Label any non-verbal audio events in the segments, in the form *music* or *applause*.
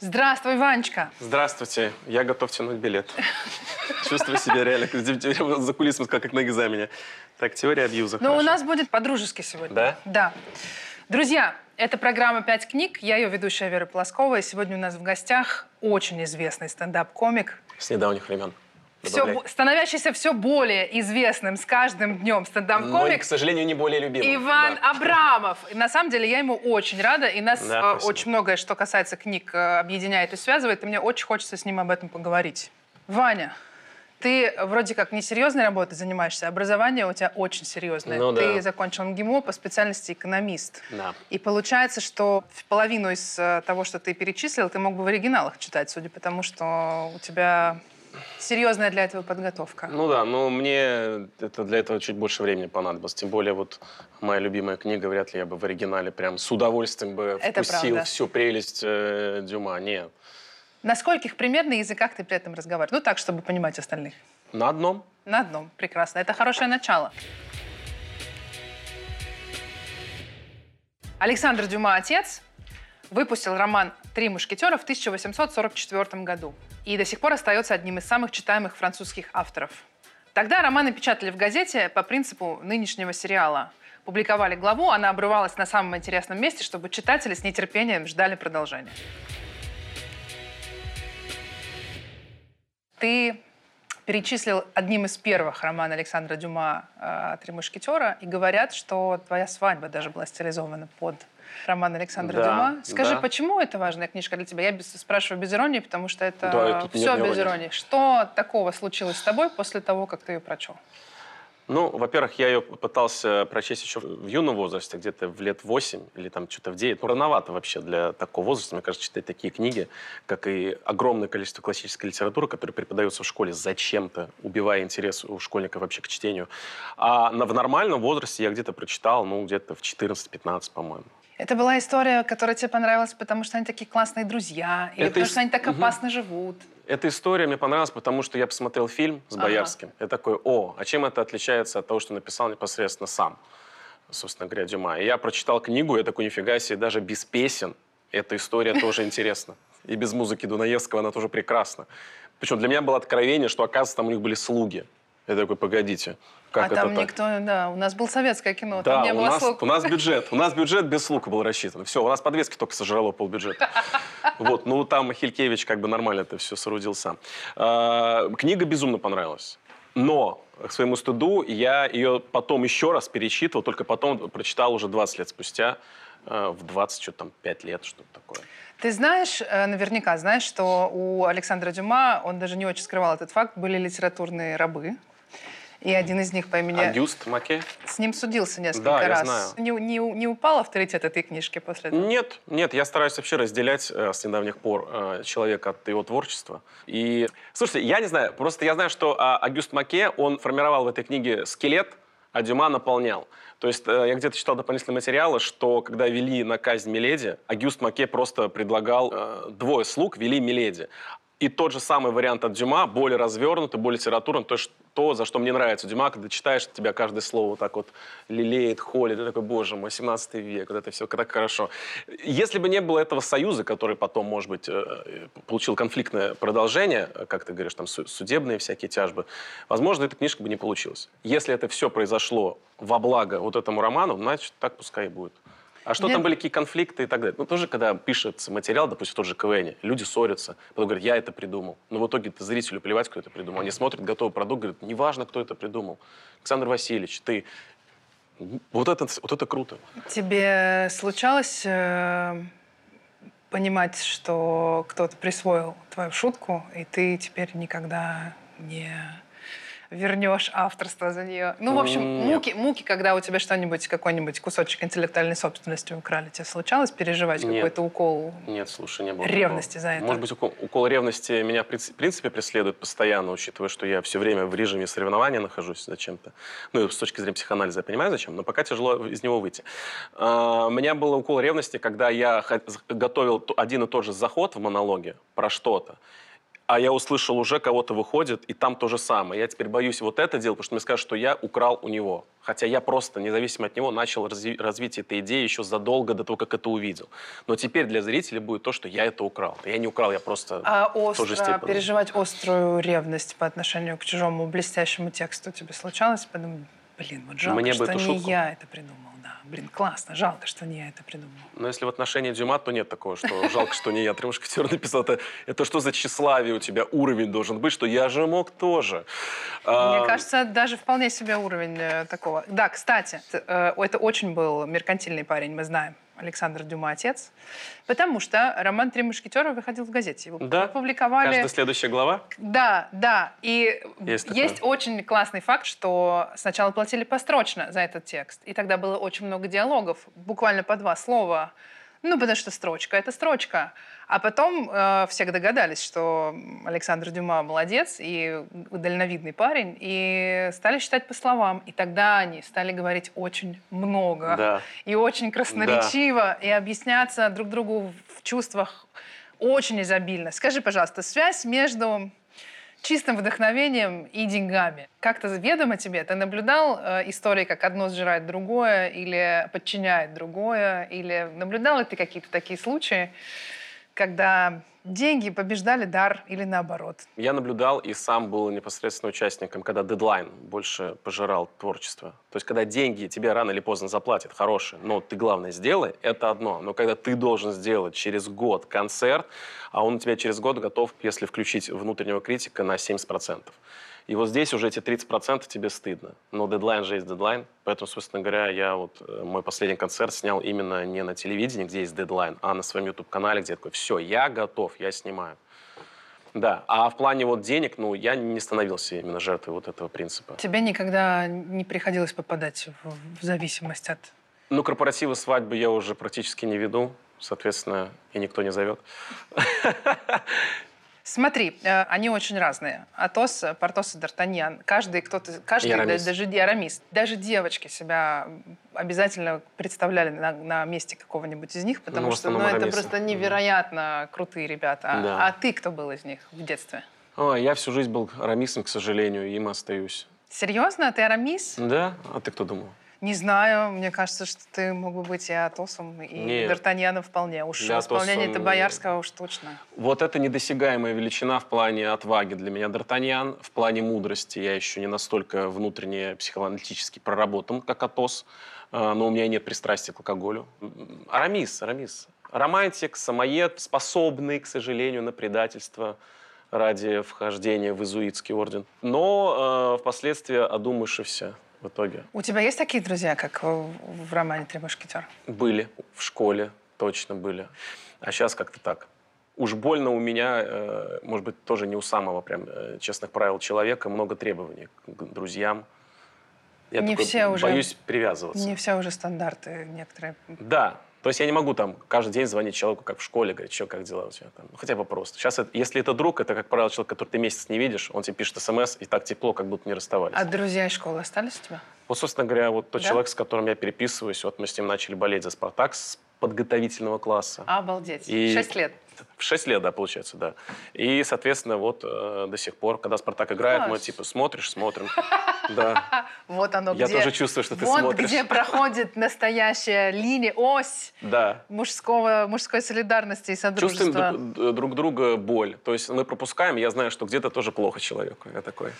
Здравствуй, Ванечка. Здравствуйте, я готов тянуть билет. Чувствую себя реально за кулисами, как на экзамене. Так, теория абьюза. Ну, у нас будет по-дружески сегодня. Да? Да. Друзья, это программа «Пять книг». Я ее ведущая Вера Полоскова. И сегодня у нас в гостях очень известный стендап-комик. С недавних времен. Все, становящийся все более известным с каждым днем стендап-комик к сожалению, не более любимый. Иван Да. Абрамов. На самом деле я ему очень рада. И нас Да, спасибо. очень многое, что касается книг, э, объединяет и связывает. И мне очень хочется с ним об этом поговорить. Ваня, ты вроде как несерьезной работой занимаешься. Образование у тебя очень серьезное. Ну ты да. закончил МГИМО по специальности экономист. Да. И получается, что половину из э, того, что ты перечислил, ты мог бы в оригиналах читать, судя по тому, что у тебя серьезная для этого подготовка. Ну да, но мне это для этого чуть больше времени понадобилось. Тем более вот моя любимая книга, вряд ли я бы в оригинале прям с удовольствием бы Это вкусил правда. всю прелесть э, Дюма. Нет. На скольких примерно языках ты при этом разговариваешь? Ну так, чтобы понимать остальных. На одном. На одном. Прекрасно. Это хорошее начало. Александр Дюма, отец, выпустил роман «Три мушкетера» в 1844 году и до сих пор остается одним из самых читаемых французских авторов. Тогда романы печатали в газете по принципу нынешнего сериала. Публиковали главу, она обрывалась на самом интересном месте, чтобы читатели с нетерпением ждали продолжения. Ты перечислил одним из первых роман Александра Дюма э, «Три мушкетера», и говорят, что твоя свадьба даже была стилизована под роман Александра Да, Дюма. Скажи, да. почему это важная книжка для тебя? Я без- спрашиваю без иронии, потому что это Да, тут нет все иронии. без иронии. Что такого случилось с тобой после того, как ты ее прочел? Ну, во-первых, я ее пытался прочесть еще в юном возрасте, где-то в лет 8 или там что-то в 9. Ну, рановато вообще для такого возраста, мне кажется, читать такие книги, как и огромное количество классической литературы, которая преподается в школе зачем-то, убивая интерес у школьников вообще к чтению. А в нормальном возрасте я где-то прочитал, ну, где-то в 14-15, по-моему. Это была история, которая тебе понравилась, потому что они такие классные друзья, или Это потому ис- что они так Мгм. опасно живут. Эта история мне понравилась, потому что я посмотрел фильм с Ага. Боярским. Я такой, о, а чем это отличается от того, что написал непосредственно сам, собственно говоря, Дюма. И я прочитал книгу, я такой, нифига себе, даже без песен эта история тоже интересна. И без музыки Дунаевского она тоже прекрасна. Причем для меня было откровение, что, оказывается, там у них были слуги. Я такой, погодите, как а это там так? никто, да, у нас было советское кино, Да, там не у было нас, слуг. у нас бюджет. У нас бюджет без слуг был рассчитан. Все, у нас подвески только сожрало полбюджета. Вот, ну там Хилькевич как бы нормально это все соорудил сам. Книга безумно понравилась. Но, к своему стыду, я ее потом еще раз перечитывал, только потом прочитал уже 20 лет спустя, э, в 20, что там, 5 лет, что-то такое. Ты знаешь, э, наверняка знаешь, что у Александра Дюма, он даже не очень скрывал этот факт, были литературные рабы. И один из них по имени... Агюст Маке? С ним судился несколько Да, я раз. знаю. Не, не, не упал авторитет этой книжки после этого? Нет, нет, я стараюсь вообще разделять э, с недавних пор э, человека от его творчества. И, слушайте, я не знаю, просто я знаю, что а, Агюст Маке, он формировал в этой книге скелет, а Дюма наполнял. То есть э, я где-то читал дополнительные материалы, что когда вели на казнь Миледи, Агюст Маке просто предлагал, э, двое слуг вели Миледи. И тот же самый вариант от Дюма, более развернутый, более литературный, то, что, то, за что мне нравится Дюма, когда читаешь, тебя каждое слово вот так вот лелеет, холит, ты такой, боже мой, 17 век, вот это все так хорошо. Если бы не было этого союза, который потом, может быть, э, получил конфликтное продолжение, э, как ты говоришь, там су- судебные всякие тяжбы, возможно, эта книжка бы не получилась. Если это все произошло во благо вот этому роману, значит, так пускай и будет. А что Мне- там были, какие конфликты и так далее? Ну, тоже, когда пишется материал, допустим, в тот же КВН, люди ссорятся, потом говорят, я это придумал. Но в итоге ты зрителю плевать, кто это придумал. Они смотрят готовый продукт, говорят, неважно, кто это придумал. Александр Васильевич, ты... Вот это, вот это круто. Тебе случалось э, понимать, что кто-то присвоил твою шутку, и ты теперь никогда не вернешь авторство за нее? Ну, в общем, Нет. муки, муки, когда у тебя что-нибудь, какой-нибудь кусочек интеллектуальной собственности украли, тебе случалось переживать Нет. какой-то укол? Нет, слушай, не было. Ревности такого. за это. Может быть, укол, укол ревности меня в принципе- преследует постоянно, учитывая, что я все время в режиме соревнования нахожусь зачем-то. Ну, и с точки зрения психоанализа я понимаю, зачем, но пока тяжело из него выйти. А, У меня был укол ревности, когда я готовил один и тот же заход в монологе про что-то, а я услышал уже кого-то выходит, и там то же самое. Я теперь боюсь вот это делать, потому что мне скажут, что я украл у него. Хотя я просто, независимо от него, начал разви- развитие этой идеи еще задолго до того, как это увидел. Но теперь для зрителей будет то, что я это украл. Я не украл, я просто А остро степени. переживать острую ревность по отношению к чужому блестящему тексту тебе случалось? Подумать, блин, вот жалко, Мне бы что эту не шутку. я это придумал. Блин, классно, жалко, что не я это придумал. Но если в отношении Дюма, то нет такого, что *laughs* жалко, что не я три мушкетера написал. Это, это что за тщеславие у тебя уровень должен быть, что я же мог тоже. А, Мне кажется, даже вполне себе уровень э, такого. Да, кстати, э, это очень был меркантильный парень, мы знаем. Александр Дюма отец. Потому что роман «Три мушкетера» выходил в газете. Его Да? опубликовали... Каждая следующая глава? Да, да. И Есть есть, очень классный факт, что сначала платили построчно за этот текст. И тогда было очень много диалогов, буквально по два слова. Ну, потому что строчка — это строчка. А потом э, все догадались, что Александр Дюма молодец и дальновидный парень, и стали считать по словам. И тогда они стали говорить очень много Да. и очень красноречиво, и объясняться друг другу в чувствах очень изобильно. Скажи, пожалуйста, связь между чистым вдохновением и деньгами. Как-то ведомо тебе? Ты наблюдал э, истории, как одно сжирает другое или подчиняет другое? Или наблюдал ли ты какие-то такие случаи, когда деньги побеждали дар или наоборот? Я наблюдал и сам был непосредственно участником, когда дедлайн больше пожирал творчество. То есть, когда деньги тебе рано или поздно заплатят, хорошие, но ты, главное, сделай, это одно. Но когда ты должен сделать через год концерт, а он у тебя через год готов, если включить внутреннего критика, на 70%. И вот здесь уже эти 30% тебе стыдно. Но дедлайн же есть дедлайн. Поэтому, собственно говоря, я вот э, мой последний концерт снял именно не на телевидении, где есть дедлайн, а на своем YouTube-канале, где я такой, все, я готов, я снимаю. Да, а в плане вот денег, ну, я не становился именно жертвой вот этого принципа. Тебе никогда не приходилось попадать в, в зависимость от... Ну, корпоративы, свадьбы я уже практически не веду, соответственно, и никто не зовет. *laughs* Смотри, э, они очень разные. Атос, э, Портос и Д'Артаньян. Каждый кто-то, каждый, И Арамис. да- даже и Арамис. Даже девочки себя обязательно представляли на, на месте какого-нибудь из них, потому Ну, что ну, это просто невероятно крутые ребята. Да. А ты кто был из них в детстве? Ой, я всю жизнь был рамисом, к сожалению, им остаюсь. Серьезно? Ты Арамис? Да? А ты кто думал? Не знаю. Мне кажется, что ты мог бы быть и Атосом, и. Д'Артаньяном вполне. Уж Я исполнение это Боярского уж точно. Вот это недосягаемая величина в плане отваги для меня Д'Артаньян. В плане мудрости я еще не настолько внутренне психоаналитически проработан, как Атос. А, Но у меня нет пристрастия к алкоголю. Арамис, Арамис. Романтик, самоед, способный, к сожалению, на предательство ради вхождения в изуитский орден. Но э, впоследствии одумавшийся в итоге. У тебя есть такие друзья, как в, в романе «Три мушкетера»? Были в школе, точно были. А сейчас как-то так. Уж больно у меня, э, может быть, тоже не у самого прям э, честных правил человека, много требований к друзьям. Я Не такой все уже- боюсь привязываться. Не все уже стандарты некоторые. Да. То есть я не могу там каждый день звонить человеку, как в школе, говорить, что, как дела у тебя там. Ну, хотя бы просто. Сейчас, это- если это друг, это, как правило, человек, который ты месяц не видишь, он тебе пишет смс, и так тепло, как будто не расставались. А друзья из школы остались у тебя? Вот, собственно говоря, вот тот Да? человек, с которым я переписываюсь, вот мы с ним начали болеть за «Спартак» с подготовительного класса. Обалдеть. И- Шесть лет. В 6 лет, да, получается, да. И, соответственно, вот э, до сих пор, когда «Спартак» играет, мы Класс. типа смотришь, смотрим. *laughs* Да. Вот оно Я где. тоже чувствую, что ты вот смотришь. где проходит настоящая линия, ось Да. мужского, мужской солидарности и Чувствуем содружества. друг, друг друга боль. То есть мы пропускаем, я знаю, что где-то тоже плохо человеку. Я такой.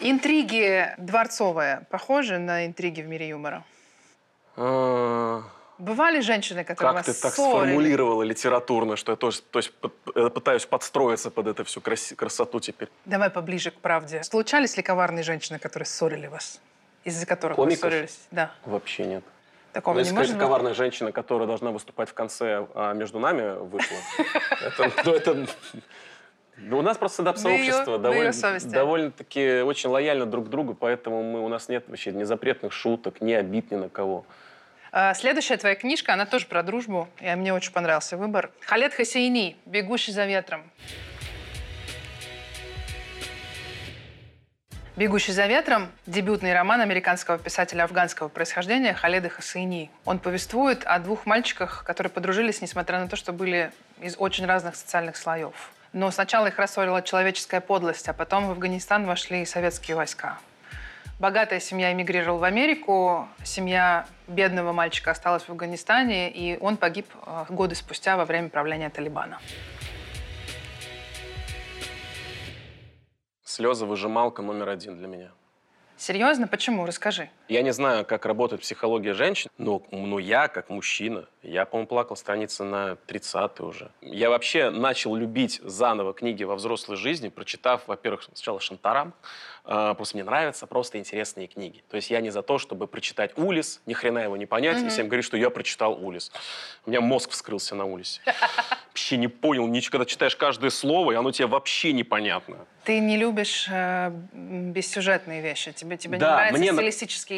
Интриги дворцовые похожи на интриги в мире юмора? «А, Бывали женщины, которые Как ты так ссорили? сформулировала литературно, что я тоже то есть, э, пытаюсь подстроиться под эту всю красоту теперь. Давай поближе к правде. Случались ли коварные женщины, которые ссорили вас? Из-за которых Комиков? вы ссорились? Да. Вообще нет. Такого Ну, не если может какая-то быть? коварная женщина, которая должна выступать в конце, а между нами вышла, *laughs* это, ну, Ну, у нас просто стендап-сообщество довольно, довольно-таки очень лояльно друг к другу, поэтому мы, у нас нет вообще ни запретных шуток, ни обид ни на кого. А, Следующая твоя книжка, она тоже про дружбу. И мне очень понравился выбор. Халет Хосейни «Бегущий за ветром». «Бегущий за ветром» – дебютный роман американского писателя афганского происхождения Халеда Хосейни. Он повествует о двух мальчиках, которые подружились, несмотря на то, что были из очень разных социальных слоев. Но сначала их рассорила человеческая подлость, а потом в Афганистан вошли советские войска. Богатая семья эмигрировала в Америку, семья бедного мальчика осталась в Афганистане, и он погиб э, годы спустя во время правления Талибана. Слезы выжималка номер один для меня. Серьезно? Почему? Расскажи. Я не знаю, как работает психология женщин, но, но я, как мужчина, я, по-моему, плакал страницы на 30 уже. Я вообще начал любить заново книги во взрослой жизни, прочитав, во-первых, сначала Шантарам, э, просто мне нравятся просто интересные книги. То есть я не за то, чтобы прочитать Улис, ни хрена его не понять, mm-hmm. и всем говорить, что я прочитал Улис. У меня мозг вскрылся на Улисе. Вообще не понял ничего, когда читаешь каждое слово, и оно тебе вообще непонятно. Ты не любишь э, бессюжетные вещи. Тебе, тебе да, не нравятся мне,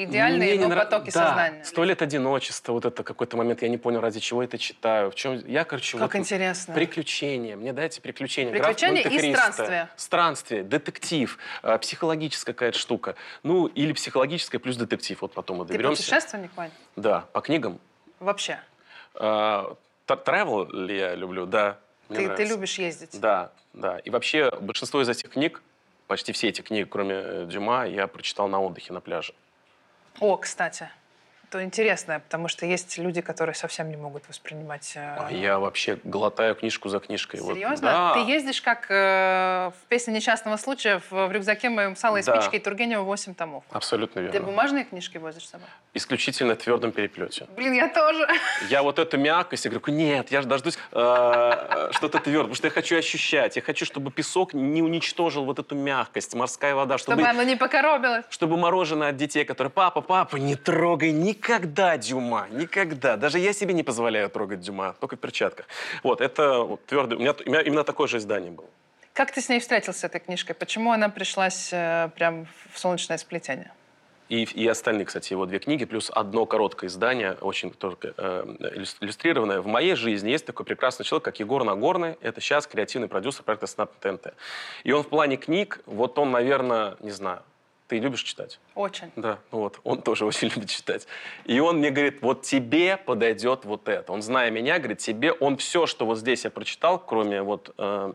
идеальные, мне но нрав... потоки да, сознания. Сто лет одиночества, вот это какой-то момент, я не понял, ради чего это читаю. В чем я, короче, как вот, интересно. Приключения. Мне дайте приключения. Приключения и странствия. Странствие, детектив, э, психологическая какая-то штука. Ну, или психологическая плюс детектив. Вот потом мы доберемся. Ты путешественник, Вань? Да, по книгам. Вообще? Э, travel я люблю, да. Ты, ты любишь ездить? Да, да. И вообще большинство из этих книг, почти все эти книги, кроме э, Дюма, я прочитал на отдыхе на пляже. О, кстати то интересное, потому что есть люди, которые совсем не могут воспринимать... Э... Я вообще глотаю книжку за книжкой. Серьезно? Вот, да. Ты ездишь как э, в песне несчастного случая в, в рюкзаке моем с Аллой да. спичкой Тургенева 8 томов. Абсолютно верно. Ты бумажные книжки возишь с собой? Исключительно в твердом переплете. Блин, я тоже. Я вот эту мягкость, я говорю, нет, я дождусь э, что-то твердое, потому что я хочу ощущать, я хочу, чтобы песок не уничтожил вот эту мягкость, морская вода. Чтобы, чтобы оно не покоробилось. Чтобы мороженое от детей, которые, папа, папа, не трогай никогда, Дюма. Никогда. Даже я себе не позволяю трогать Дюма, только в перчатках. Вот, это вот, твердый... У меня, у меня именно такое же издание было. Как ты с ней встретился, этой книжкой? Почему она пришлась э, прям в солнечное сплетение? И, и остальные, кстати, его две книги, плюс одно короткое издание, очень только э, иллюстрированное. В моей жизни есть такой прекрасный человек, как Егор Нагорный. Это сейчас креативный продюсер проекта «Снап ТНТ». И он в плане книг, вот он, наверное, не знаю, ты любишь читать? Очень. Да, ну вот, он тоже *laughs* очень любит читать. И он мне говорит, вот тебе подойдет вот это. Он, зная меня, говорит, тебе, он все, что вот здесь я прочитал, кроме вот э,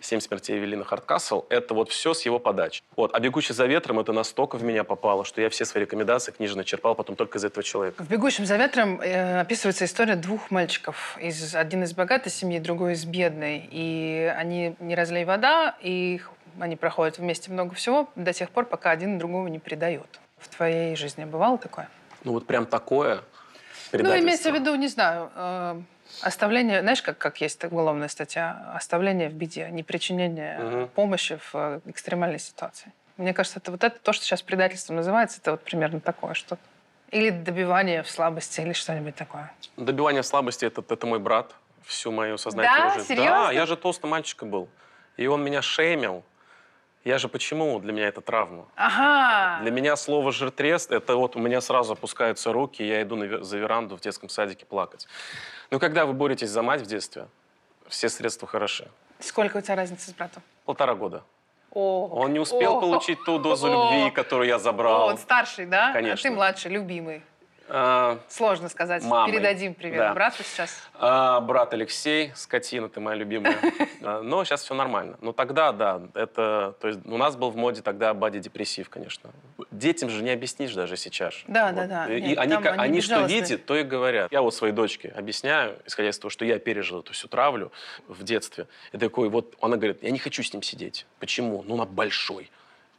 «Семь смертей Эвелина Хардкасл», это вот все с его подачи. Вот, а «Бегущий за ветром» это настолько в меня попало, что я все свои рекомендации книжные черпал потом только из этого человека. В «Бегущем за ветром» э, описывается история двух мальчиков. Из, один из богатой семьи, другой из бедной. И они не разлей вода, и их они проходят вместе много всего до тех пор, пока один другого не предает. В твоей жизни бывало такое? Ну вот прям такое Ну, имеется в виду, не знаю, э, оставление, знаешь, как, как есть уголовная статья, оставление в беде, непричинение угу. помощи в э, экстремальной ситуации. Мне кажется, это вот это то, что сейчас предательством называется, это вот примерно такое что-то. Или добивание в слабости, или что-нибудь такое. Добивание в слабости это, это мой брат всю мою сознательную да? жизнь. Серьезно? Да, я же толстым мальчиком был. И он меня шеймил. Я же почему? Для меня это травма. Ага. Для меня слово «жиртрест» — это вот у меня сразу опускаются руки, я иду на, за веранду в детском садике плакать. Но когда вы боретесь за мать в детстве, все средства хороши. Сколько у тебя разницы с братом? Полтора года. О, он не успел о, получить ту дозу о, любви, которую я забрал. О, он старший, да? Конечно. А ты младший, любимый. А, Сложно сказать. Мамой. Передадим привет да. брату сейчас. А, брат Алексей, скотина, ты моя любимая. *laughs* А, но сейчас все нормально. Но тогда, да, это... То есть у нас был в моде тогда бади-депрессив, конечно. Детям же не объяснишь даже сейчас. Да, вот. да, да. И Нет, они, они, они что видят, то и говорят. Я вот своей дочке объясняю, исходя из того, что я пережил эту всю травлю в детстве. И такой вот, она говорит, я не хочу с ним сидеть. Почему? Ну, он большой.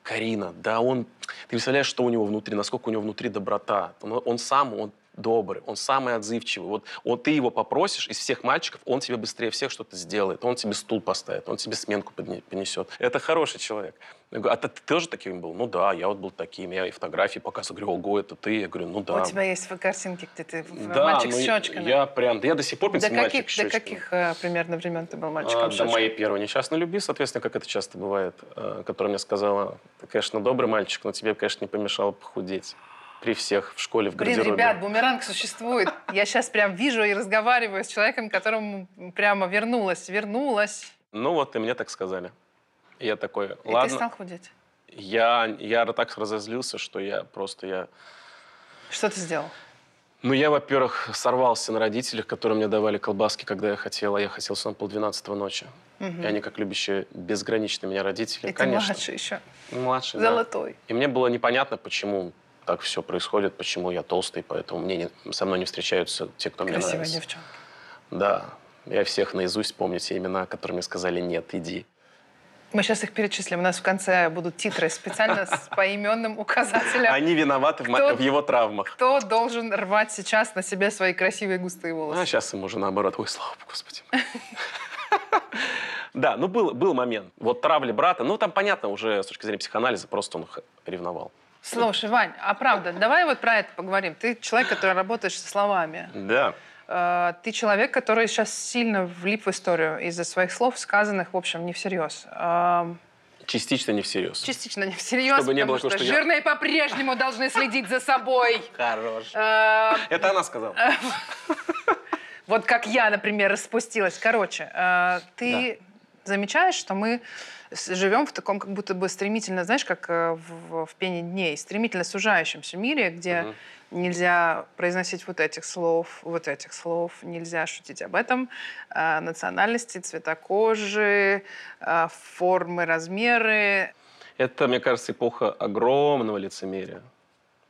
Карина, да он... Ты представляешь, что у него внутри, насколько у него внутри доброта. Он, он сам, он добрый, он самый отзывчивый. Вот, вот ты его попросишь из всех мальчиков, он тебе быстрее всех что-то сделает. Он тебе стул поставит, он тебе сменку понесет. Это хороший человек. Я говорю, а ты, ты тоже таким был? Ну да, я вот был таким. Я и фотографии показываю. Говорю, ого, это ты? Я говорю, ну да. У тебя есть картинки, где ты да, мальчик ну, с щечками? Я прям, да я до сих пор, до мальчик каких, До каких примерно времен ты был мальчиком а, До моей первой несчастной любви, соответственно, как это часто бывает, э, которая мне сказала, ты, конечно, добрый мальчик, но тебе, конечно, не помешало похудеть при всех в школе, в гардеробе. Блин, ребят, бумеранг существует. Я сейчас прям вижу и разговариваю с человеком, которому прямо вернулась, вернулась. Ну вот, и мне так сказали. я такой, и ладно. ты стал худеть? Я, я так разозлился, что я просто, я... Что ты сделал? Ну, я, во-первых, сорвался на родителях, которые мне давали колбаски, когда я хотел, а я хотел сам полдвенадцатого ночи. И они, как любящие безгранично меня родители, И ты конечно. младший еще. Младший, да. Золотой. И мне было непонятно, почему так все происходит, почему я толстый, поэтому мне не- со мной не встречаются те, кто мне Красивая нравится. девчонка. Да. Я всех наизусть помню те имена, которые мне сказали «нет, иди». Мы сейчас их перечислим. У нас в конце будут титры специально с *laughs* поименным указателем. Они виноваты Кто- в его травмах. Кто должен рвать сейчас на себе свои красивые густые А волосы? сейчас им уже наоборот. Ой, слава богу, господи. *laughs* Да, ну был, был момент. Вот травли брата, ну там понятно уже с точки зрения психоанализа, просто он ревновал. Слушай, Вань, а правда, давай вот про это поговорим. Ты человек, который работаешь со словами. Да. Э, Ты человек, который сейчас сильно влип в историю из-за своих слов, сказанных, в общем, не всерьез. Частично не всерьез. Частично не всерьез, Чтобы не было что что я- жирные по-прежнему должны следить за собой. *laughs* Хорош. Э, Это она сказала. *laughs* Вот как я, например, распустилась. Короче, э, ты замечаешь, что мы живем в таком как будто бы стремительно, знаешь, как э, в, в пене дней, стремительно сужающемся мире, где Мгм. нельзя произносить вот этих слов, вот этих слов, нельзя шутить об этом, э, национальности, цвета кожи, э, формы, размеры. Это, мне кажется, эпоха огромного лицемерия.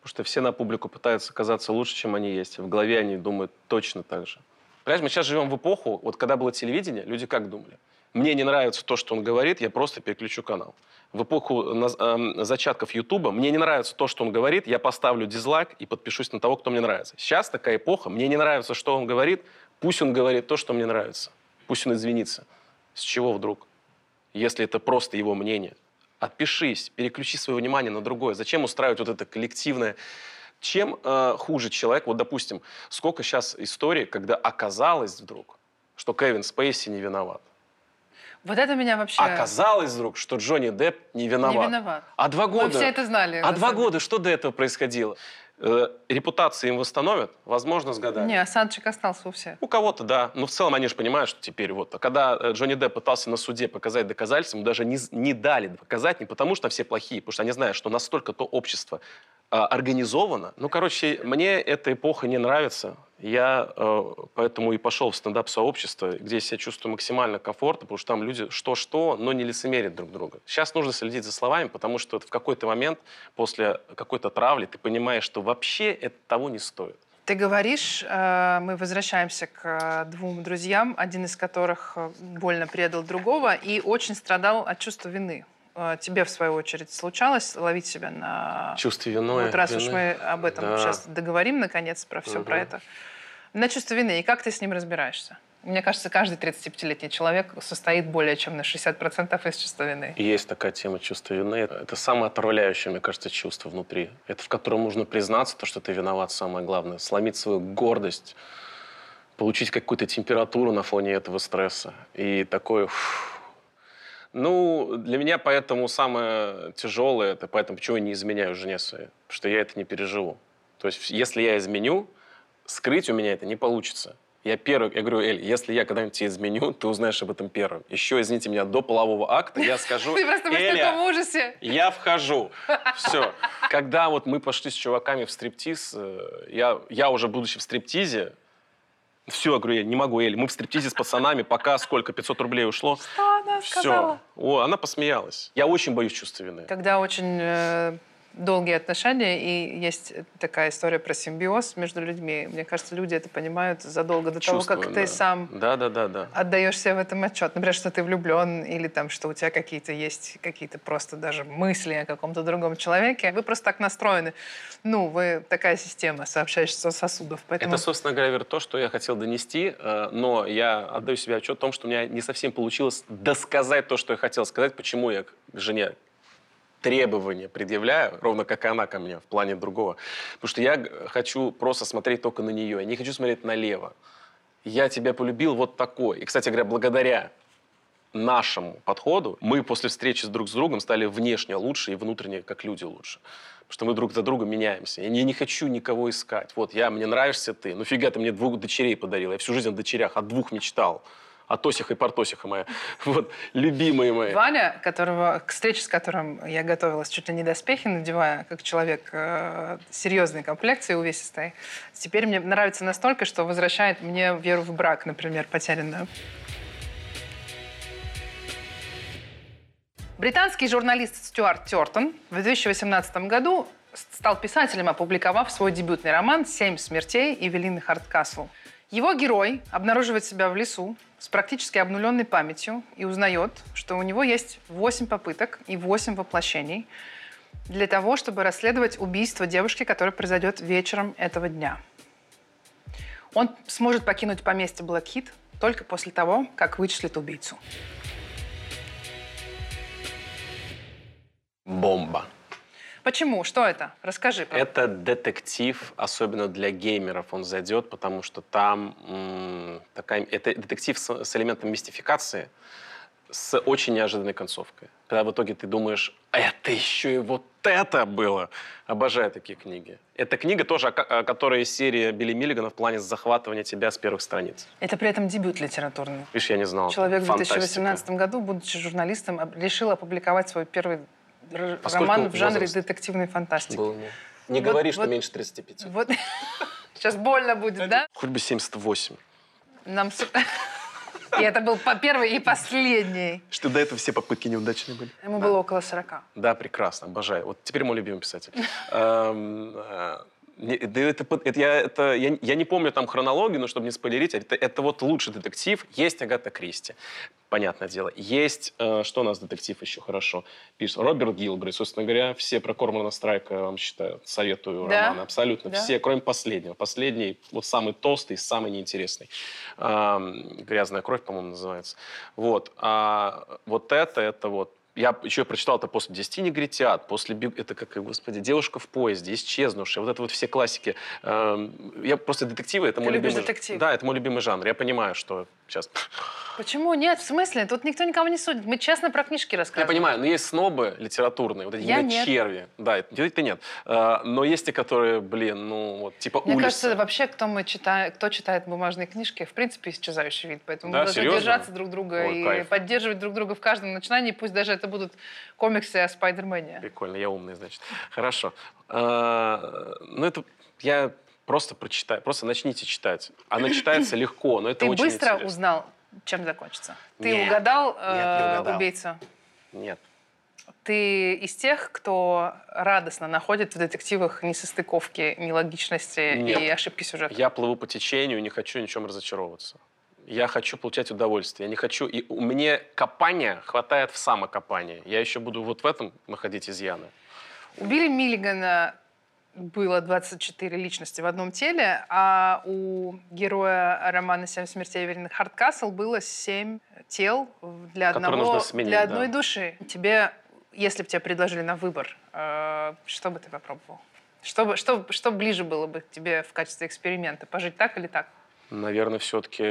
Потому что все на публику пытаются казаться лучше, чем они есть. В голове они думают точно так же. Понимаешь, мы сейчас живем в эпоху, вот когда было телевидение, люди как думали? Мне не нравится то, что он говорит, я просто переключу канал. В эпоху эм, зачатков Ютуба мне не нравится то, что он говорит, я поставлю дизлайк и подпишусь на того, кто мне нравится. Сейчас такая эпоха, мне не нравится, что он говорит, пусть он говорит то, что мне нравится. Пусть он извинится. С чего вдруг? Если это просто его мнение. Отпишись, переключи свое внимание на другое. Зачем устраивать вот это коллективное? Чем э, хуже человек? Вот, допустим, сколько сейчас историй, когда оказалось вдруг, что Кевин Спейси не виноват. Вот это меня вообще Оказалось вдруг, что Джонни Депп не не виноват. виноват. А два года... Мы все это знали. А два года что до этого происходило? Э, репутации им восстановят? Возможно, с годами. Не, осадочек остался у всех. У кого-то, да. Но в целом они же понимают, что теперь вот. А когда э, Джонни Депп пытался на суде показать доказательства, ему даже не, не дали показать, не потому что все плохие, потому что они знают, что настолько то общество а, организовано. Ну, короче, мне эта эпоха не нравится. Я э, поэтому и пошел в стендап-сообщество, где я себя чувствую максимально комфортно, потому что там люди что-что, но не лицемерят друг друга. Сейчас нужно следить за словами, потому что в какой-то момент после какой-то травли ты понимаешь, что вообще это того не стоит. Ты говоришь, э, мы возвращаемся к э, двум друзьям, один из которых э, больно предал другого и очень страдал от чувства вины. Э, Тебе, в свою очередь, случалось ловить себя на... Чувство вины. вот раз уж вины. мы об этом Да. сейчас договорим, наконец, про все про Мгм. это. На чувство вины. И как ты с ним разбираешься? Мне кажется, каждый 35-летний человек состоит более чем на 60% из чувства вины. Есть такая тема чувства вины. Это самое отравляющее, мне кажется, чувство внутри. Это в котором нужно признаться, то, что ты виноват, самое главное. Сломить свою гордость, получить какую-то температуру на фоне этого стресса. И такое... фу. Ну, для меня поэтому самое тяжелое, это поэтому почему я не изменяю жене своей. Потому что я это не переживу. То есть если я изменю, скрыть у меня это не получится. Я первый, я говорю, Эль, если я когда-нибудь тебе изменю, ты узнаешь об этом первым. Еще, извините меня, до полового акта я скажу, *laughs* Ты просто в ужасе. я вхожу. Все. Когда вот мы пошли с чуваками в стриптиз, э, я, я уже будучи в стриптизе, все, я говорю, я не могу, Эль, мы в стриптизе с пацанами, пока сколько, 500 рублей ушло. Что она сказала? Все. О, она посмеялась. Я очень боюсь чувства вины. Когда очень э, долгие отношения, и есть такая история про симбиоз между людьми. Мне кажется, люди это понимают задолго до того, как Чувствую, ты да. сам Да, да, да, да. отдаешь себе в этом отчет. Например, что ты влюблен, или там, что у тебя какие-то есть какие-то просто даже мысли о каком-то другом человеке. Вы просто так настроены. Ну, вы такая система сообщающихся сосудов. Поэтому Это, собственно говоря, Вер, то, что я хотел донести, э, но я отдаю себе отчет о том, что у меня не совсем получилось досказать то, что я хотел сказать, почему я к жене требования предъявляю, ровно как и она ко мне в плане другого. Потому что я хочу просто смотреть только на нее, я не хочу смотреть налево. Я тебя полюбил вот такой. И, кстати говоря, благодаря нашему подходу мы после встречи с друг с другом стали внешне лучше и внутренне как люди лучше. Потому что мы друг за другом меняемся. Я не, не хочу никого искать. Вот я, мне нравишься ты. Ну фига ты мне двух дочерей подарил. Я всю жизнь о дочерях, о двух мечтал. О Тосиха и Портосиха моя. *laughs* Вот, любимые мои. Ваня, которого, к встрече с которым я готовилась чуть ли не доспехи, надевая, как человек э, серьезной комплекции, увесистой, теперь мне нравится настолько, что возвращает мне веру в брак, например, потерянную. Британский журналист Стюарт Тертон в 2018 году стал писателем, опубликовав свой дебютный роман «Семь смертей» Эвелины Харткасл. Его герой обнаруживает себя в лесу с практически обнуленной памятью и узнает, что у него есть восемь попыток и восемь воплощений для того, чтобы расследовать убийство девушки, которое произойдет вечером этого дня. Он сможет покинуть поместье Блэкхит только после того, как вычислит убийцу. Бомба. Почему? Что это? Расскажи. Это детектив, особенно для геймеров он зайдет, потому что там такая, это детектив с, с элементом мистификации, с очень неожиданной концовкой. Когда в итоге ты думаешь, «А это еще и вот это было. Обожаю такие книги. Эта книга тоже, о которой из серии Билли Миллигана в плане захватывания тебя с первых страниц. Это при этом дебют литературный. Видишь, я не знал. Человек в 2018 году, будучи журналистом, решил опубликовать свой первый а роман в жанре возраст? детективной фантастики. Было мне. Не вот, говори, вот, что меньше 35. Вот. *laughs* Сейчас больно будет, да? Хоть бы 78. Нам... *laughs* И это был первый и последний. Что до этого все попытки неудачные были. Ему было около 40. Да, прекрасно, обожаю. Вот теперь мой любимый писатель. *laughs* Да это, это, я, это, я, я не помню там хронологию, но чтобы не спойлерить, это, это вот лучший детектив. Есть Агата Кристи, понятное дело. Есть, э, что у нас детектив еще хорошо пишет? Роберт Гилбрейт, собственно говоря, все про Кормана Страйка, вам считаю, советую да? романы. Абсолютно да? все, кроме последнего. Последний, вот самый толстый, самый неинтересный. Э, «Грязная кровь», по-моему, называется. Вот. А вот это, это вот я еще прочитал это после «Десяти негритят», после это как, господи, «Девушка в поезде», «Исчезнувшая», вот это вот все классики. Эм, я просто детективы, это Ты мой любимый... детектив? Да, это мой любимый жанр. Я понимаю, что сейчас... *laughs* Почему? Нет, в смысле? Тут никто никого не судит. Мы честно про книжки рассказываем. Я понимаю, но есть снобы литературные, вот эти Я нет. черви. Да, ты нет. Э, но есть те, которые, блин, ну, вот, типа Мне улицы. кажется, вообще, кто, мы читаем, кто читает бумажные книжки, в принципе, исчезающий вид. Поэтому да, мы должны серьезно? держаться друг друга Ой, и кайф. поддерживать друг друга в каждом начинании, пусть даже это будут комиксы о Спайдермене. Прикольно, я умный, значит. Хорошо. Э, ну, это я просто прочитаю, просто начните читать. Она читается *clears throat* легко, но это Ты очень быстро интересно. узнал, чем закончится? Ты Нет. угадал, Нет, не э, угадал. убийцу? Нет. Ты из тех, кто радостно находит в детективах несостыковки, нелогичности Нет. и ошибки сюжета? Я плыву по течению, не хочу ни в чем разочаровываться. Я хочу получать удовольствие. Я не хочу... И у мне копания хватает в самокопании. Я еще буду вот в этом находить изъяны. У Билли Миллигана было 24 личности в одном теле, а у героя романа «Семь смертей Эвелины Хардкасл» было 7 тел для, одного, сменить, для одной да. души. Тебе, если бы тебе предложили на выбор, э, что бы ты попробовал? Что, бы- что, что ближе было бы тебе в качестве эксперимента? Пожить так или так? Наверное, все-таки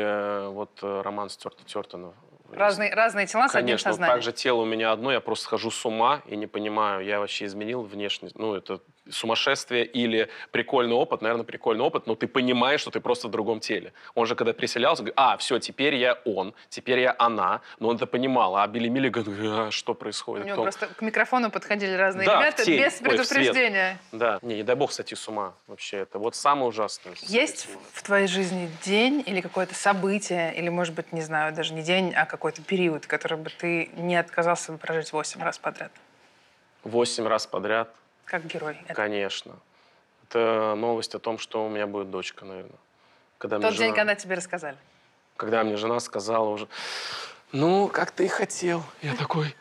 вот э, роман Стюарта Тертона. Разные, разные тела с одним Конечно, сознанием. так же тело у меня одно, я просто схожу с ума и не понимаю, я вообще изменил внешность. Ну, это сумасшествие или прикольный опыт, наверное, прикольный опыт, но ты понимаешь, что ты просто в другом теле. Он же, когда переселялся, говорит, а, все, теперь я он, теперь я она. Но он это понимал, а Билли Миллиган, «А, что У происходит? него Кто?» просто к микрофону подходили разные Да, ребята тень. без Ой, предупреждения. Да, не, не дай бог сойти с ума вообще. Это вот самое ужасное. Есть в твоей жизни день или какое-то событие, или, может быть, не знаю, даже не день, а какой-то период, который бы ты не отказался бы прожить восемь раз подряд? Восемь раз подряд, Как герой. Это конечно. Это новость о том, что у меня будет дочка, наверное. Когда мне тот день, жена- когда тебе рассказали. когда мне жена сказала уже, ну, как ты и хотел. Я такой...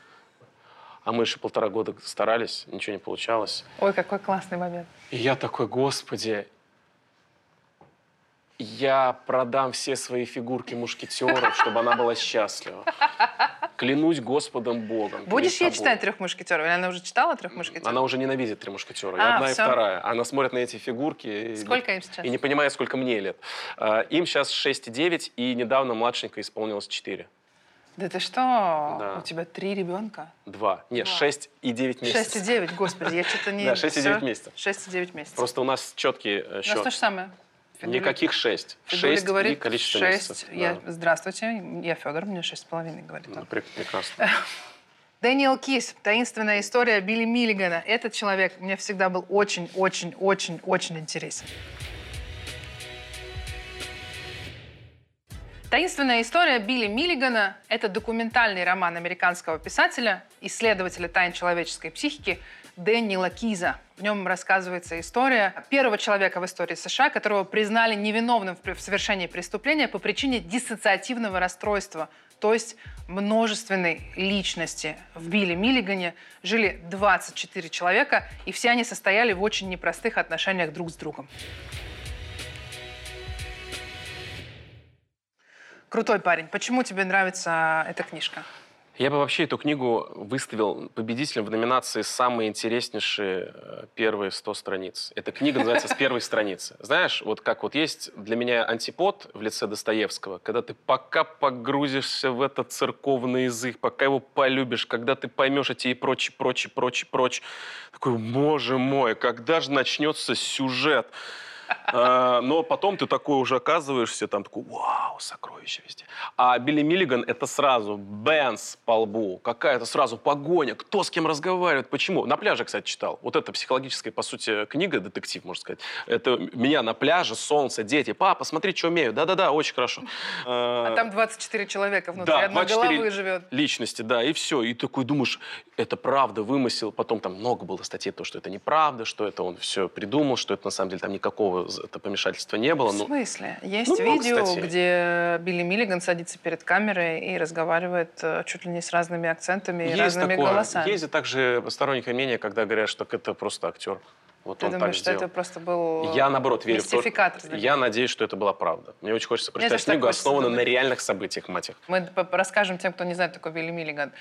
А мы еще полтора года старались, ничего не получалось. Ой, какой классный момент. И я такой, господи, я продам все свои фигурки мушкетеров, чтобы она была счастлива. Клянусь Господом Богом. Будешь ей читать трех мушкетеров? Или она уже читала трех мушкетеров? Она уже ненавидит три мушкетера. И А, одна, и всё. вторая. Она смотрит на эти фигурки. и- Сколько им сейчас? И не понимает, сколько мне лет. А, Им сейчас 6 и 9, и недавно младшенько исполнилось 4. Да ты что? Да. У тебя три ребенка? Два. Нет, Два. 6 и 9 месяцев. Шесть и девять, господи, я что-то *laughs* не... Да, шесть и девять месяцев. Шесть и девять месяцев. Просто у нас четкий э, У нас счет. то же самое. Федуля- Никаких 6. Федуля 6 и говорит количество шесть. месяцев. Я, Да. Здравствуйте, я Федор, мне шесть с половиной, говорит Ну, он. прек- Прекрасно. *laughs* Дэниел Кис, таинственная история Билли Миллигана. Этот человек мне всегда был очень-очень-очень-очень интересен. Таинственная история Билли Миллигана – это документальный роман американского писателя, исследователя тайн человеческой психики Дэниела Киза. В нем рассказывается история первого человека в истории США, которого признали невиновным в совершении преступления по причине диссоциативного расстройства, то есть множественной личности. В Билли Миллигане жили 24 человека, и все они состояли в очень непростых отношениях друг с другом. Крутой парень. Почему тебе нравится эта книжка? Я бы вообще эту книгу выставил победителем в номинации «Самые интереснейшие э, первые 100 страниц». Эта книга называется «С первой страницы». Знаешь, вот как вот есть для меня антипод в лице Достоевского, когда ты пока погрузишься в этот церковный язык, пока его полюбишь, когда ты поймешь эти и прочее, прочее, прочее, прочее, такой, боже мой, когда же начнется сюжет? А, но потом ты такой уже оказываешься, там такой, вау, сокровища везде. А Билли Миллиган это сразу Бенс по лбу, какая-то сразу погоня, кто с кем разговаривает, почему. На пляже, кстати, читал. Вот это психологическая, по сути, книга, детектив, можно сказать. Это меня на пляже, солнце, дети, папа, смотри, что умею. Да-да-да, очень хорошо. А там 24 человека внутри да, одной головы живет. личности, да, и все. И такой думаешь, это правда, вымысел. Потом там много было статей, то, что это неправда, что это он все придумал, что это на самом деле там никакого это помешательства не было. В ну, смысле? Есть ну, видео, где Билли Миллиган садится перед камерой и разговаривает э, чуть ли не с разными акцентами и разными такое. голосами. Есть также сторонние мнения, когда говорят, что это просто актер. Вот Ты он думаешь, что это просто был Я, наоборот, верю в то, Я надеюсь, что это была правда. Мне очень хочется прочитать книгу, основанную на реальных событиях, мать их. Мы расскажем тем, кто не знает, такой Билли Миллиган.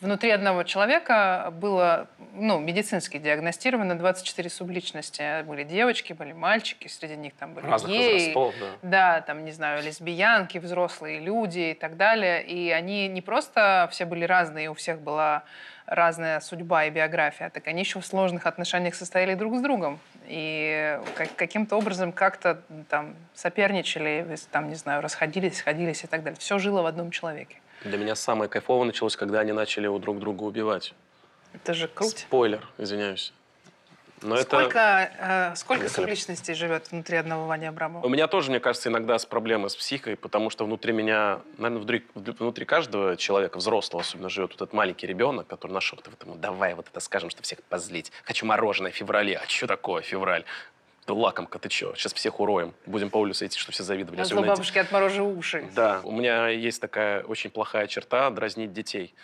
Внутри одного человека было, ну, медицински диагностировано 24 субличности. Были девочки, были мальчики, среди них там были Разных геи. да. Да, там, не знаю, лесбиянки, взрослые люди и так далее. И они не просто все были разные, у всех была разная судьба и биография, так они еще в сложных отношениях состояли друг с другом. И каким-то образом как-то там соперничали, там, не знаю, расходились, сходились и так далее. Все жило в одном человеке. Для меня самое кайфовое началось, когда они начали у друг друга убивать. Это же круто. Спойлер, извиняюсь. Но сколько это... э, сколько субличностей живет внутри одного Вани Абрамова? У меня тоже, мне кажется, иногда с проблемой с психикой, потому что внутри меня, наверное, внутри, внутри каждого человека, взрослого особенно, живет вот этот маленький ребенок, который нашептывает ему, давай вот это скажем, что всех позлить. Хочу мороженое в феврале. А что такое февраль? Да лакомка, ты чё? Сейчас всех уроем. Будем по улице идти, чтобы все завидовали. А зло бабушки отморожи уши. Да. У меня есть такая очень плохая черта – дразнить детей.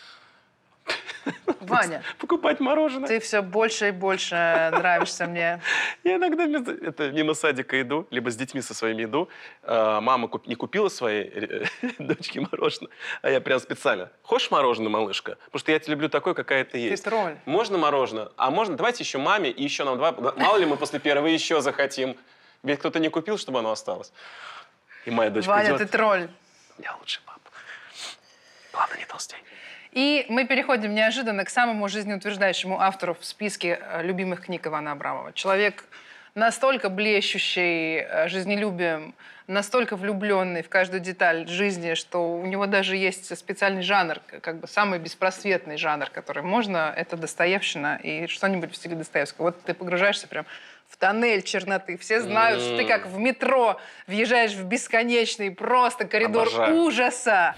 Ваня. *laughs* Покупать мороженое. Ты все больше и больше нравишься мне. *laughs* Я иногда это, мимо садика иду, либо с детьми со своими иду. А, мама не купила своей *laughs* дочке мороженое, а я прям специально. Хочешь мороженое, малышка? Потому что я тебя люблю такой, какая ты есть. Ты тролль. Можно мороженое? А можно? Давайте еще маме и еще нам два. Мало ли мы после первого еще захотим. Ведь кто-то не купил, чтобы оно осталось. И моя дочка Ваня, идет. ты тролль. Я лучший папа. Главное, не толстей. И мы переходим неожиданно к самому жизнеутверждающему автору в списке э, любимых книг Ивана Абрамова. Человек настолько блещущий э, жизнелюбием, настолько влюбленный в каждую деталь жизни, что у него даже есть специальный жанр, как бы самый беспросветный жанр, который можно, это Достоевщина и что-нибудь в стиле Достоевского. Вот ты погружаешься прям в тоннель черноты. Все знают, mm. что ты как в метро въезжаешь в бесконечный просто коридор Обожаю. ужаса.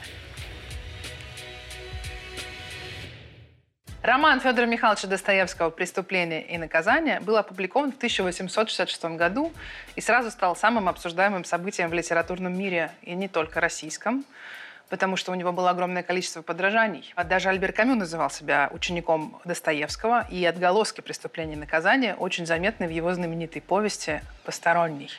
Роман Федора Михайловича Достоевского «Преступление и наказание» был опубликован в 1866 году и сразу стал самым обсуждаемым событием в литературном мире, и не только российском, потому что у него было огромное количество подражаний. А даже Альбер Камю называл себя учеником Достоевского, и отголоски «Преступления и наказания» очень заметны в его знаменитой повести «Посторонний».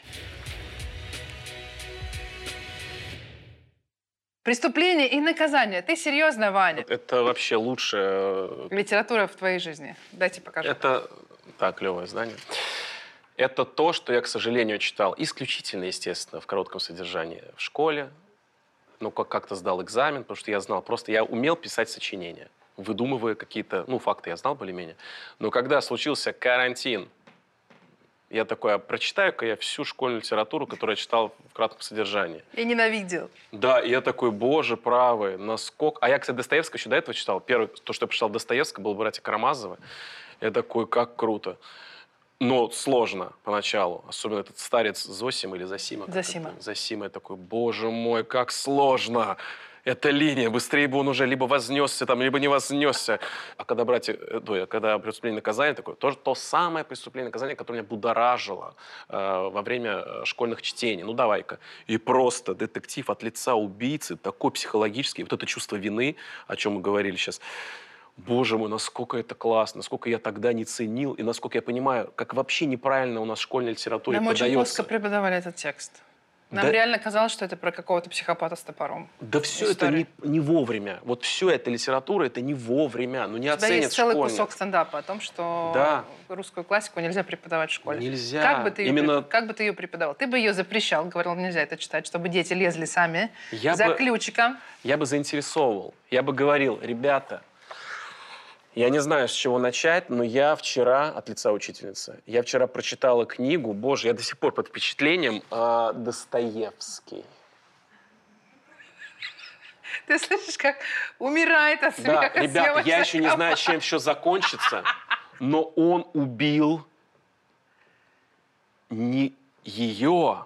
Преступление и наказание. Ты серьезно, Ваня? Это вообще лучшая... Э, Литература в твоей жизни. Дайте покажу. Это... Так, клевое здание. Это то, что я, к сожалению, читал исключительно, естественно, в коротком содержании в школе. Ну, как- как-то сдал экзамен, потому что я знал, просто я умел писать сочинения, выдумывая какие-то, ну, факты я знал более-менее. Но когда случился карантин, я такой, а прочитаю-ка я всю школьную литературу, которую я читал в кратком содержании. Я ненавидел. Да, и я такой, боже правый, насколько... А я, кстати, Достоевского еще до этого читал. Первое, то, что я прочитал Достоевского, было «Братья Карамазовы». Я такой, как круто. но сложно поначалу. Особенно этот старец Зосим или Зосима. Зосима. это? Зосима. Я такой, боже мой, как сложно. Эта линия, быстрее бы он уже либо вознесся, там, либо не вознесся. А когда брать, э, я- когда преступление наказание такое, тоже то самое преступление наказание, которое меня будоражило э, во время э, школьных чтений. Ну давай-ка. И просто детектив от лица убийцы, такой психологический, вот это чувство вины, о чем мы говорили сейчас. Боже мой, насколько это классно, насколько я тогда не ценил, и насколько я понимаю, как вообще неправильно у нас в школьной литературе Нам очень подается. плоско преподавали этот текст. Нам Да- реально казалось, что это про какого-то психопата с топором. Да все это истории. не, не вовремя. Вот все это литература, это не вовремя. Ну не У тебя оценят есть целый школьник. кусок стендапа о том, что Да. русскую классику нельзя преподавать в школе. Нельзя. Как бы ты ее, Именно как бы ты ее преподавал? Ты бы ее запрещал, говорил, нельзя это читать, чтобы дети лезли сами Я за бы- ключиком. я бы заинтересовывал. Я бы говорил, ребята, я не знаю, с чего начать, но я вчера, от лица учительницы, я вчера прочитала книгу, боже, я до сих пор под впечатлением, а, Достоевский. Ты слышишь, как умирает от Да, смеха ребята, я съемочная еще не знаю, чем все закончится, но он убил не ее,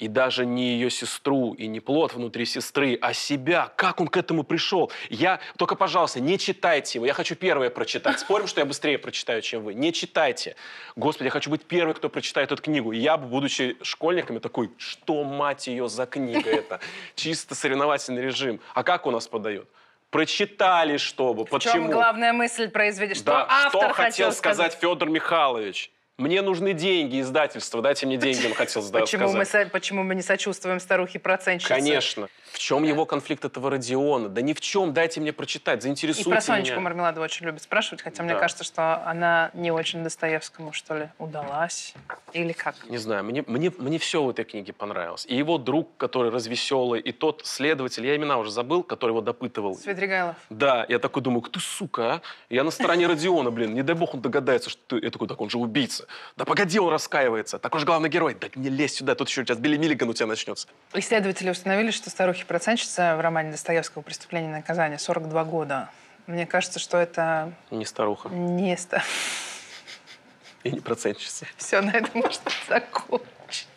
и даже не ее сестру, и не плод внутри сестры, а себя. Как он к этому пришел? Я, только, пожалуйста, не читайте его. Я хочу первое прочитать. Спорим, что я быстрее прочитаю, чем вы. Не читайте. Господи, я хочу быть первым, кто прочитает эту книгу. И я, будучи школьниками, такой, что, мать ее, за книга это? Чисто соревновательный режим. А как у нас подают? Прочитали, чтобы. В Почему? чем главная мысль произведения? Что Да, автор что хотел сказать Федор Михайлович? Мне нужны деньги, издательство. Дайте мне деньги, он хотел сда- Почему мы, сказать. почему мы не сочувствуем старухе-процентщице? Конечно. В чем его конфликт этого Родиона? Да ни в чем, дайте мне прочитать, И заинтересуйте про Сонечку меня. Мармеладову очень любят спрашивать, хотя мне Да. кажется, что она не очень Достоевскому, что ли, удалась. Или как? Не знаю, мне, мне, мне все в этой книге понравилось. И его друг, который развеселый, и тот следователь, я имена уже забыл, который его допытывал. Свидригайлов. Да, я такой думаю, ты сука, а? Я на стороне Родиона, блин, не дай бог он догадается, что ты... Я такой, так он же убийца. Да погоди, он раскаивается. Такой же главный герой. Да не лезь сюда, тут еще сейчас Билли Миллиган у тебя начнется. Исследователи установили, что старухи-процентщица в романе Достоевского «Преступление и наказание» 42 года. Мне кажется, что это Не старуха не... ста- и не процентщица. Все, на этом можно закончить.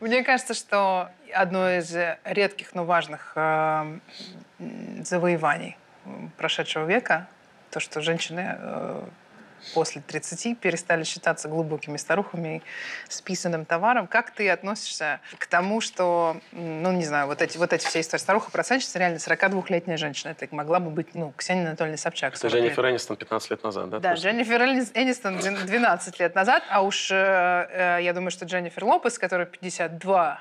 Мне кажется, что одно из редких, но важных э, завоеваний прошедшего века, то, что женщины э, после 30 перестали считаться глубокими старухами и списанным товаром. Как ты относишься к тому, что, ну, не знаю, вот эти, вот эти все истории. Старуха-процентщица реально 42-летняя женщина. Это могла бы быть, ну, Ксения Анатольевна Собчак. Это 40 лет. Дженнифер Энистон 15 лет назад, да? Да, просто? Дженнифер Энис- Энистон двен- 12 лет назад, а уж э, э, я думаю, что Дженнифер Лопес, которая 52,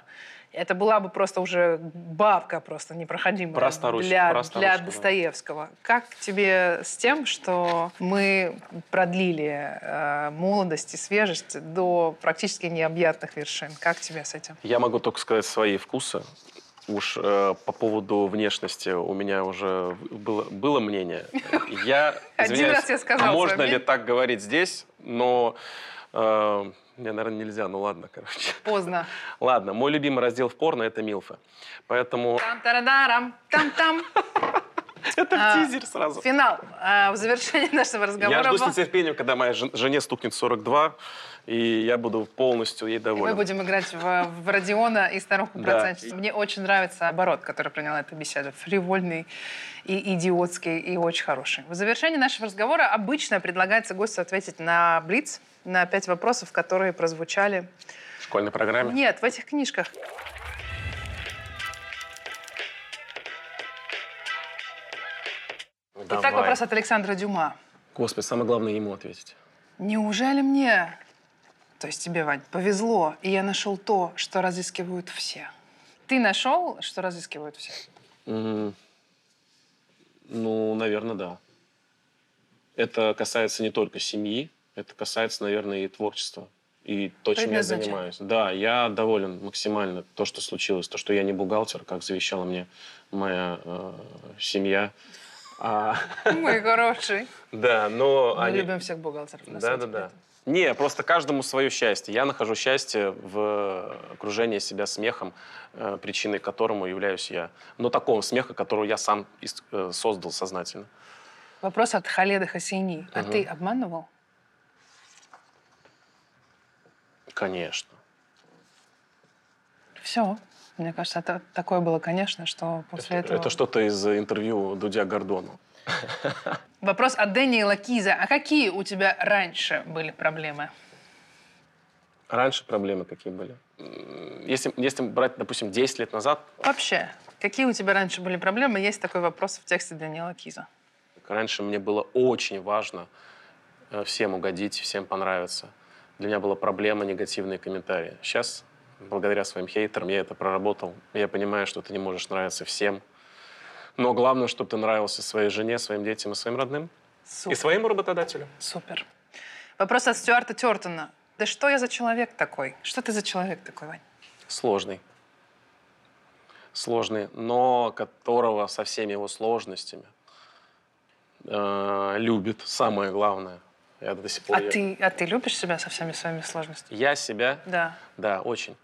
это была бы просто уже бабка просто непроходимая Про старуху, для, про для старушку, да. Достоевского. Как тебе с тем, что мы продлили э, молодость и свежесть до практически необъятных вершин? Как тебе с этим? Я могу только сказать свои вкусы. Уж э, по поводу внешности у меня уже было, было мнение. Я *laughs* Один извиняюсь, раз я сказала а можно ли так говорить здесь? Но э, мне, наверное, нельзя. Ну ладно, короче. Поздно. *laughs* Ладно, мой любимый раздел в порно это милфы. Поэтому Там-тарадарам, там-там. *laughs* это А, в тизер сразу. Финал. А, В завершении нашего разговора... Я жду с нетерпением, когда моей жен- жене стукнет 42, и я буду полностью ей И мы доволен. будем играть в, в Родиона и старуху Да. процентщицу. Мне очень нравится оборот, который приняла эта беседа. Фривольный и идиотский, и очень хороший. В завершении нашего разговора обычно предлагается гостю ответить на Блиц, на пять вопросов, которые прозвучали. В школьной программе. Нет, в этих книжках. Итак, Давай. вопрос от Александра Дюма. Господи, самое главное ему ответить. Неужели мне, то есть тебе, Вань, повезло, и я нашел то, что разыскивают все? Ты нашел, что разыскивают все? М, Ну, наверное, да. Это касается не только семьи, это касается, наверное, и творчества. И то, чем я занимаюсь. Да, я доволен максимально то, что случилось, то, что я не бухгалтер, как завещала мне моя э, семья. А, Мой хороший. да, но Мы они... любим всех бухгалтеров на Да, да, да. Не, просто каждому свое счастье. Я нахожу счастье в окружении себя смехом, э, причиной которому являюсь я. Но такого смеха, которого я сам э, создал сознательно. Вопрос от Халеда Хасейни. А Мгм. ты обманывал? Конечно. Все. Мне кажется, это такое было, конечно, что после Это, этого... это что-то из интервью Дудя Гордону. *laughs* Вопрос от Дэниела Киза. А какие у тебя раньше были проблемы? Раньше проблемы какие были? Если, если брать, допустим, 10 лет назад, Вообще, какие у тебя раньше были проблемы? Есть такой вопрос в тексте Дэниела Киза. раньше мне было очень важно э, всем угодить, всем понравиться. Для меня была проблема негативные комментарии. Сейчас, благодаря своим хейтерам, я это проработал. Я понимаю, что ты не можешь нравиться всем. Но главное, чтобы ты нравился своей жене, своим детям и своим родным. Супер. И своему работодателю. Супер. Вопрос от Стюарта Тертона. Да что я за человек такой? Что ты за человек такой, Вань? Сложный. Сложный, но которого со всеми его сложностями э, любит, самое главное. Я до сих пор... А я- ты, а ты любишь себя со всеми своими сложностями? Я себя, Да. да, очень.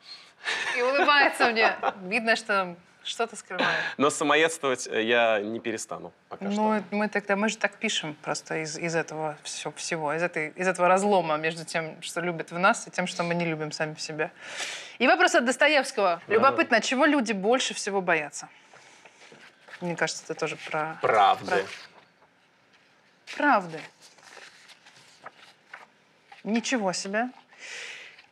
И улыбается мне. Видно, что что-то скрывает. Но самоедствовать э, я не перестану пока что. Ну, мы тогда, мы же так пишем просто из, из этого все, всего, из, этой, из этого разлома между тем, что любят в нас, и тем, что мы не любим сами в себе. И вопрос от Достоевского. Любопытно, чего люди больше всего боятся? Мне кажется, это тоже про... Правды. про- Правды. Ничего себе.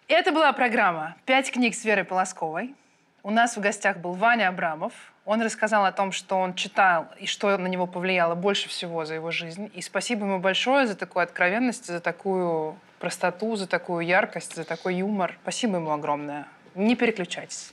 Это была программа «Пять книг с Верой Полосковой». У нас в гостях был Ваня Абрамов. Он рассказал о том, что он читал и что на него повлияло больше всего за его жизнь. И спасибо ему большое за такую откровенность, за такую простоту, за такую яркость, за такой юмор. Спасибо ему огромное. Не переключайтесь.